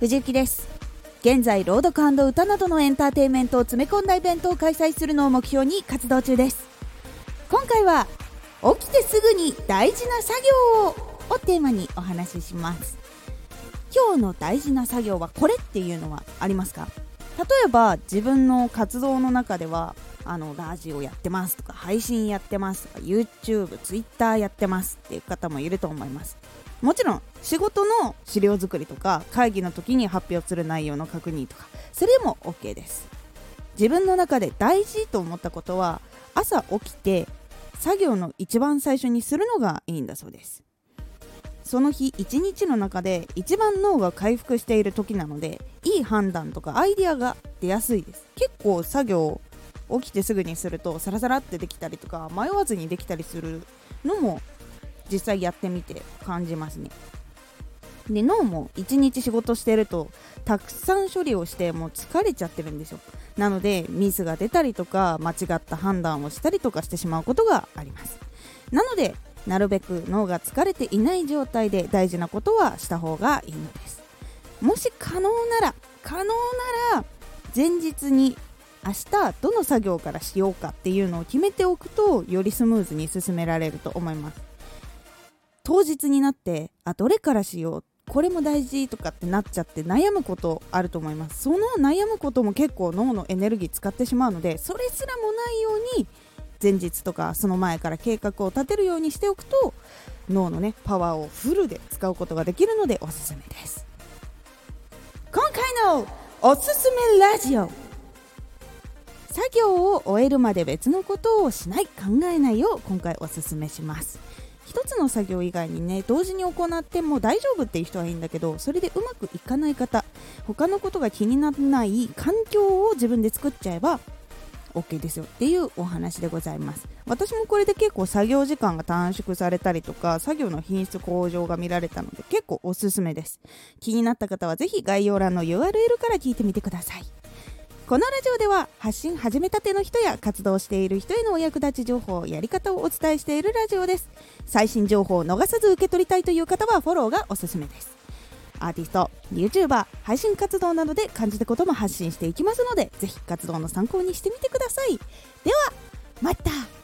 藤幸です。現在朗読歌などのエンターテインメントを詰め込んだイベントを開催するのを目標に活動中です。今回は起きてすぐに大事な作業ををテーマにお話しします。今日の大事な作業はこれっていうのはありますか？例えば自分の活動の中ではあのラジオやってますとか配信やってますとか YouTube、Twitter やってますっていう方もいると思います。もちろん仕事の資料作りとか会議の時に発表する内容の確認とかそれでも OK です。自分の中で大事と思ったことは朝起きて作業の一番最初にするのがいいんだそうです。その日一日の中で一番脳が回復している時なのでいい判断とかアイデアが出やすいです。結構作業起きてすぐにするとサラサラってできたりとか迷わずにできたりするのも実際やってみて感じますね。で脳も1日仕事してるとたくさん処理をしてもう疲れちゃってるんですよ。なのでミスが出たりとか間違った判断をしたりとかしてしまうことがあります。なのでなるべく脳が疲れていない状態で大事なことはした方がいいのです。もし可能なら可能なら前日に明日どの作業からしようかっていうのを決めておくとよりスムーズに進められると思います。当日になってあどれからしようこれも大事とかってなっちゃって悩むことあると思います。その悩むことも結構脳のエネルギー使ってしまうのでそれすらもないように前日とかその前から計画を立てるようにしておくと脳のねパワーをフルで使うことができるのでおすすめです。今回のおすすめラジオ。作業を終えるまで別のことをしない考えないを今回おすすめします。一つの作業以外にね同時に行っても大丈夫っていう人はいいんだけどそれでうまくいかない方他のことが気にならない環境を自分で作っちゃえば OK ですよ。っていうお話でございます。私もこれで結構作業時間が短縮されたりとか作業の品質向上が見られたので結構おすすめです。気になった方はぜひ概要欄の URL から聞いてみてください。このラジオでは発信始めたての人や活動している人へのお役立ち情報やり方をお伝えしているラジオです。最新情報を逃さず受け取りたいという方はフォローがおすすめです。アーティスト YouTuber 配信活動などで感じたことも発信していきますのでぜひ活動の参考にしてみてください。ではまた。